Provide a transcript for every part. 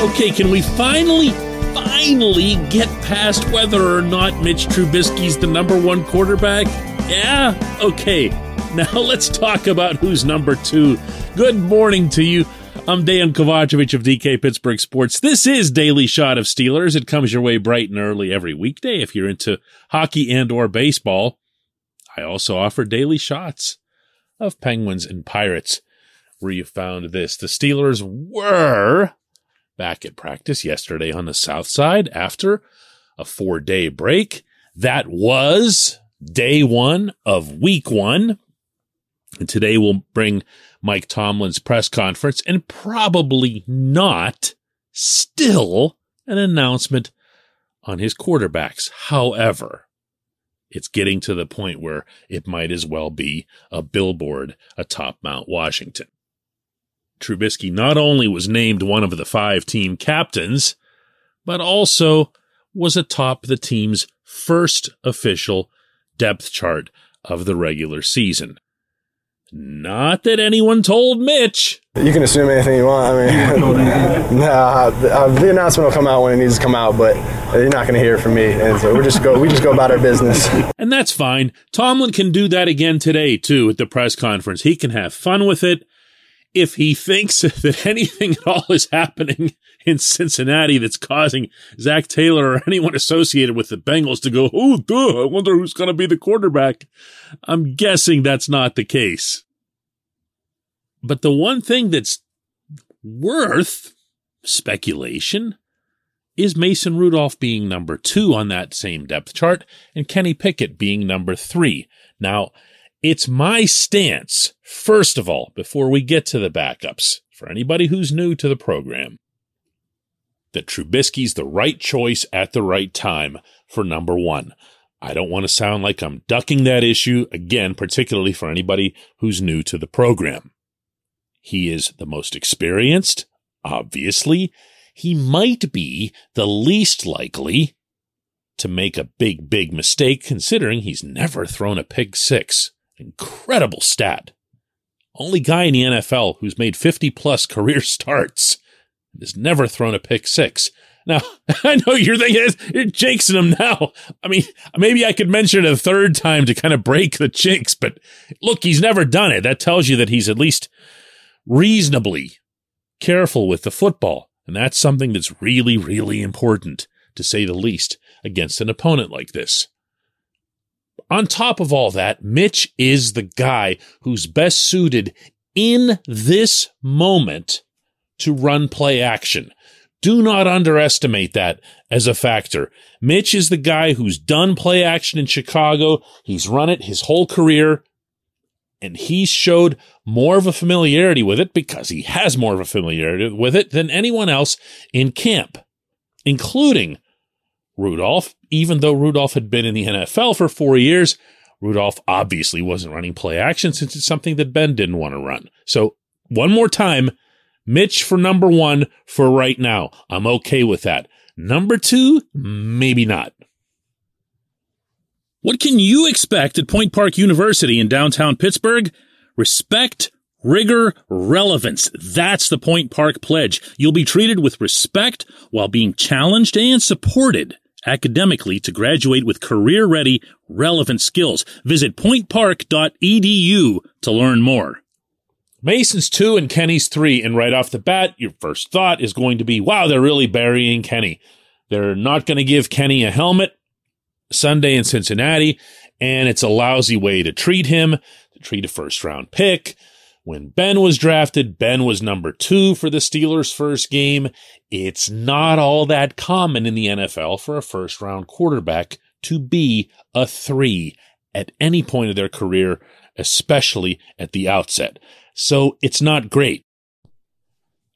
Okay, can we finally, finally get past whether or not Mitch Trubisky's the number one quarterback? Yeah? Okay. Now let's talk about who's number two. Good morning to you. I'm Dejan Kovacevic of DK Pittsburgh Sports. This is Daily Shot of Steelers. It comes your way bright and early every weekday if you're into hockey and or baseball. I also offer daily shots of Penguins and Pirates where you found this. The Steelers were back at practice yesterday on the south side after a four day break. That was day one of week one. And today we'll bring Mike Tomlin's press conference and probably not still an announcement on his quarterbacks. However, it's getting to the point where it might as well be a billboard atop Mount Washington. Trubisky not only was named one of the five team captains, but also was atop the team's first official depth chart of the regular season. Not that anyone told Mitch. You can assume anything you want. I mean, nah, uh, the announcement will come out when it needs to come out, but you're not going to hear it from me. And so we just go, we just go about our business. And that's fine. Tomlin can do that again today too at the press conference. He can have fun with it if he thinks that anything at all is happening in Cincinnati that's causing Zac Taylor or anyone associated with the Bengals to go, oh, duh, I wonder who's going to be the quarterback. I'm guessing that's not the case. But the one thing that's worth speculation is Mason Rudolph being number two on that same depth chart and Kenny Pickett being number three. Now, it's my stance, first of all, before we get to the backups, for anybody who's new to the program, that Trubisky's the right choice at the right time for number one. I don't want to sound like I'm ducking that issue, again, particularly for anybody who's new to the program. He is the most experienced, obviously. He might be the least likely to make a big, big mistake, considering he's never thrown a pick six. Incredible stat. Only guy in the NFL who's made 50 plus career starts and has never thrown a pick six. Now, I know you're thinking you're jinxing him now. I mean, maybe I could mention it a third time to kind of break the jinx, but look, he's never done it. That tells you that he's at least reasonably careful with the football. And that's something that's really, really important, to say the least, against an opponent like this. On top of all that, Mitch is the guy who's best suited in this moment to run play action. Do not underestimate that as a factor. Mitch is the guy who's done play action in Chicago. He's run it his whole career and he showed more of a familiarity with it because he has more of a familiarity with it than anyone else in camp, including Rudolph, even though Rudolph had been in the NFL for four years, Rudolph obviously wasn't running play action since it's something that Ben didn't want to run. So one more time, Mitch for number one for right now. I'm okay with that. Number two, maybe not. What can you expect at Point Park University in downtown Pittsburgh? Respect, rigor, relevance. That's the Point Park pledge. You'll be treated with respect while being challenged and supported academically to graduate with career ready, relevant skills. Visit pointpark.edu to learn more. Mason's two and Kenny's three. And right off the bat, your first thought is going to be, wow, they're really burying Kenny. They're not going to give Kenny a helmet Sunday in Cincinnati. And it's a lousy way to treat him, to treat a first round pick. When Ben was drafted, Ben was number two for the Steelers' first game. It's not all that common in the NFL for a first round quarterback to be a three at any point of their career, especially at the outset. So it's not great.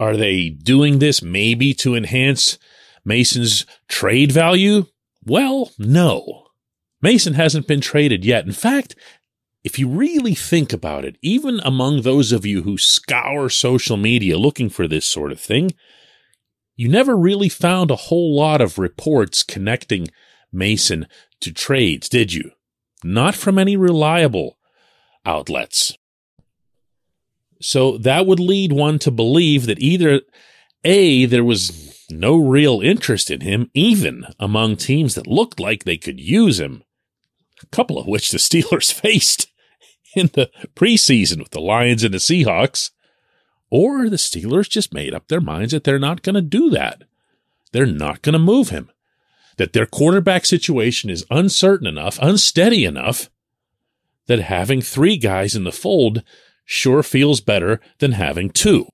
Are they doing this maybe to enhance Mason's trade value? Well, no. Mason hasn't been traded yet. In fact, if you really think about it, even among those of you who scour social media looking for this sort of thing, you never really found a whole lot of reports connecting Mason to trades, did you? Not from any reliable outlets. So that would lead one to believe that either A, there was no real interest in him, even among teams that looked like they could use him, a couple of which the Steelers faced in the preseason with the Lions and the Seahawks. Or the Steelers just made up their minds that they're not going to do that. They're not going to move him. That their quarterback situation is uncertain enough, unsteady enough, that having three guys in the fold sure feels better than having two.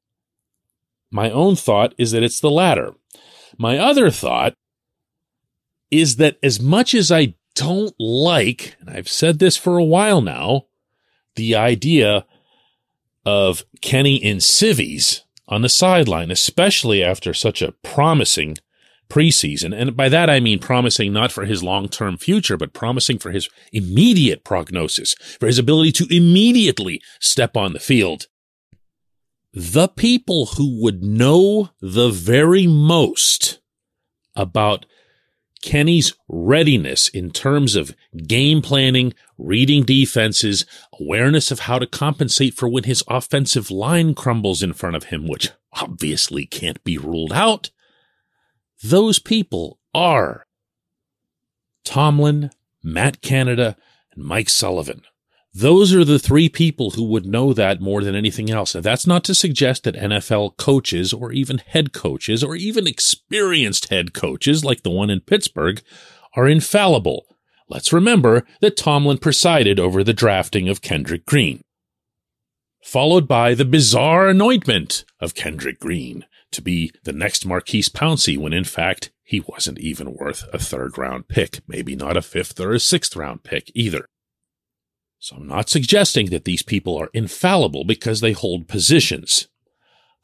My own thought is that it's the latter. My other thought is that as much as I don't like, and I've said this for a while now, the idea of Kenny in civvies on the sideline, especially after such a promising preseason. And by that, I mean promising not for his long term future, but promising for his immediate prognosis, for his ability to immediately step on the field the people who would know the very most about Kenny's readiness in terms of game planning, reading defenses, awareness of how to compensate for when his offensive line crumbles in front of him, which obviously can't be ruled out. Those people are Tomlin, Matt Canada, and Mike Sullivan. Those are the three people who would know that more than anything else. And that's not to suggest that NFL coaches or even head coaches or even experienced head coaches like the one in Pittsburgh are infallible. Let's remember that Tomlin presided over the drafting of Kendrick Green, followed by the bizarre anointment of Kendrick Green to be the next Maurkice Pouncey when in fact he wasn't even worth a third round pick, maybe not a fifth or a sixth round pick either. So I'm not suggesting that these people are infallible because they hold positions.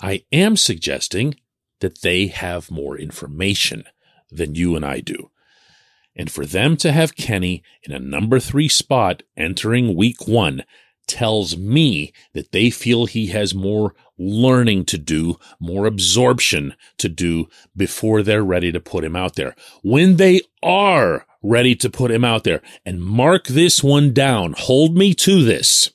I am suggesting that they have more information than you and I do. And for them to have Kenny in a number three spot entering week one tells me that they feel he has more learning to do, more absorption to do before they're ready to put him out there. When they are ready to put him out there. And mark this one down. Hold me to this.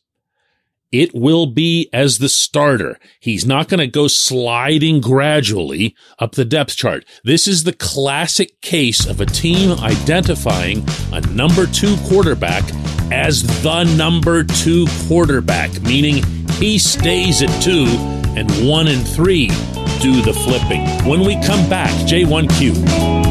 It will be as the starter. He's not going to go sliding gradually up the depth chart. This is the classic case of a team identifying a number two quarterback as the number two quarterback, meaning he stays at two and one and three do the flipping. When we come back, J1Q.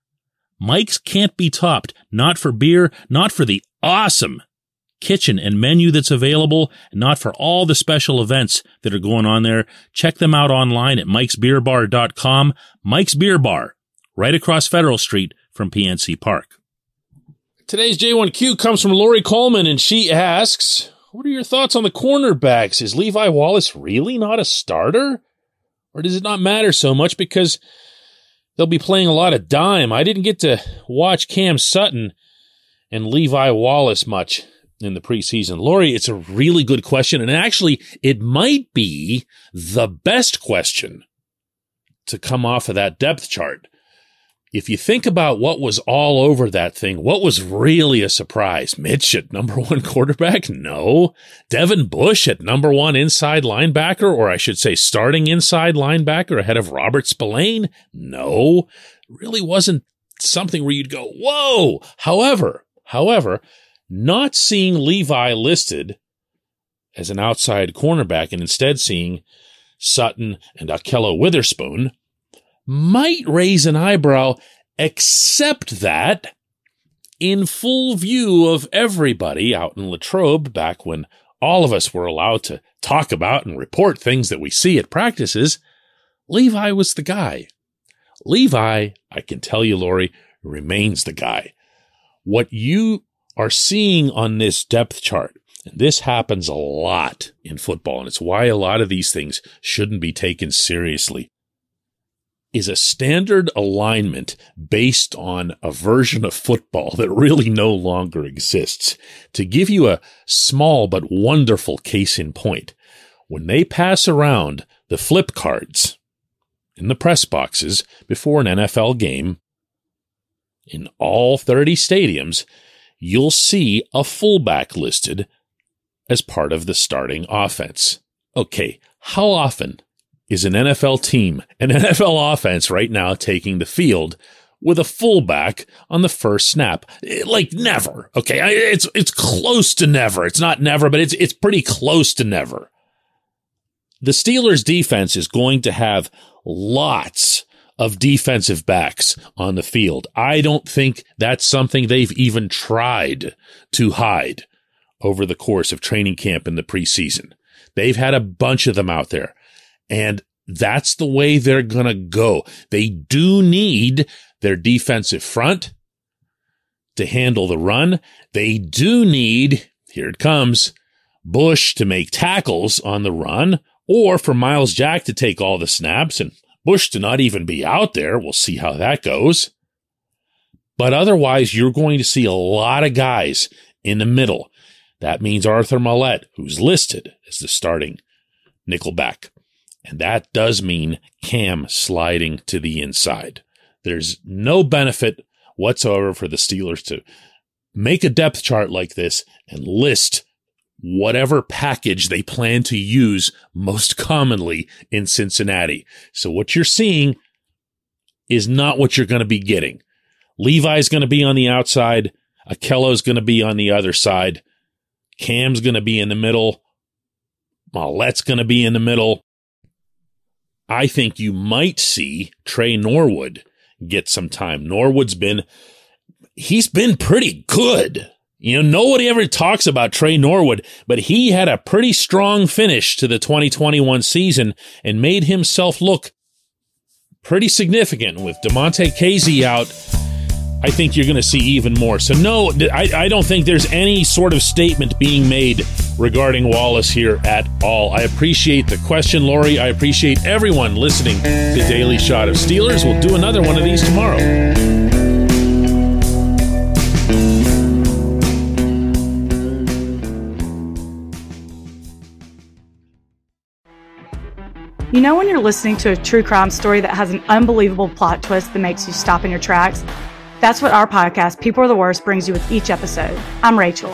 Mike's can't be topped, not for beer, not for the awesome kitchen and menu that's available, not for all the special events that are going on there. Check them out online at mikesbeerbar.com. Mike's Beer Bar, right across Federal Street from PNC Park. Today's J1Q comes from Lori Coleman, and she asks, What are your thoughts on the cornerbacks? Is Levi Wallace really not a starter? Or does it not matter so much because they'll be playing a lot of dime. I didn't get to watch Cam Sutton and Levi Wallace much in the preseason. Lori, it's a really good question. And actually, it might be the best question to come off of that depth chart if you think about what was all over that thing, what was really a surprise? Mitch at number one quarterback? No. Devin Bush at number one inside linebacker, or I should say starting inside linebacker ahead of Robert Spillane? No. Really wasn't something where you'd go, whoa. However, however, not seeing Levi listed as an outside cornerback and instead seeing Sutton and Ahkello Witherspoon might raise an eyebrow, except that in full view of everybody out in Latrobe back when all of us were allowed to talk about and report things that we see at practices, Levi was the guy. Levi, I can tell you, Lori, remains the guy. What you are seeing on this depth chart, and this happens a lot in football, and it's why a lot of these things shouldn't be taken seriously, is a standard alignment based on a version of football that really no longer exists. To give you a small but wonderful case in point, when they pass around the flip cards in the press boxes before an NFL game, in all 30 stadiums, you'll see a fullback listed as part of the starting offense. Okay, how often is an NFL team, an NFL offense right now taking the field with a fullback on the first snap? Eh, like never. Okay, it's it's close to never. It's not never, but it's it's pretty close to never. The Steelers defense is going to have lots of defensive backs on the field. I don't think that's something they've even tried to hide over the course of training camp in the preseason. They've had a bunch of them out there and that's the way they're going to go. They do need their defensive front to handle the run. They do need, here it comes, Bush to make tackles on the run or for Myles Jack to take all the snaps and Bush to not even be out there. We'll see how that goes. But otherwise, you're going to see a lot of guys in the middle. That means Arthur Maulet, who's listed as the starting nickelback. And that does mean Cam sliding to the inside. There's no benefit whatsoever for the Steelers to make a depth chart like this and list whatever package they plan to use most commonly in Cincinnati. So what you're seeing is not what you're going to be getting. Levi's going to be on the outside. Ahkello's going to be on the other side. Cam's going to be in the middle. Maulet's going to be in the middle. I think you might see Tre Norwood get some time. Norwood's been, he's been pretty good you know, nobody ever talks about Tre Norwood, but he had a pretty strong finish to the 2021 season and made himself look pretty significant with Damontae Kazee out. I think you're going to see even more. So, no, I, I don't think there's any sort of statement being made regarding Wallace here at all. I appreciate the question, Lori. I appreciate everyone listening to Daily Shot of Steelers. We'll do another one of these tomorrow. You know, when you're listening to a true crime story that has an unbelievable plot twist that makes you stop in your tracks? That's what our podcast, People Are the Worst, brings you with each episode. I'm Rachel.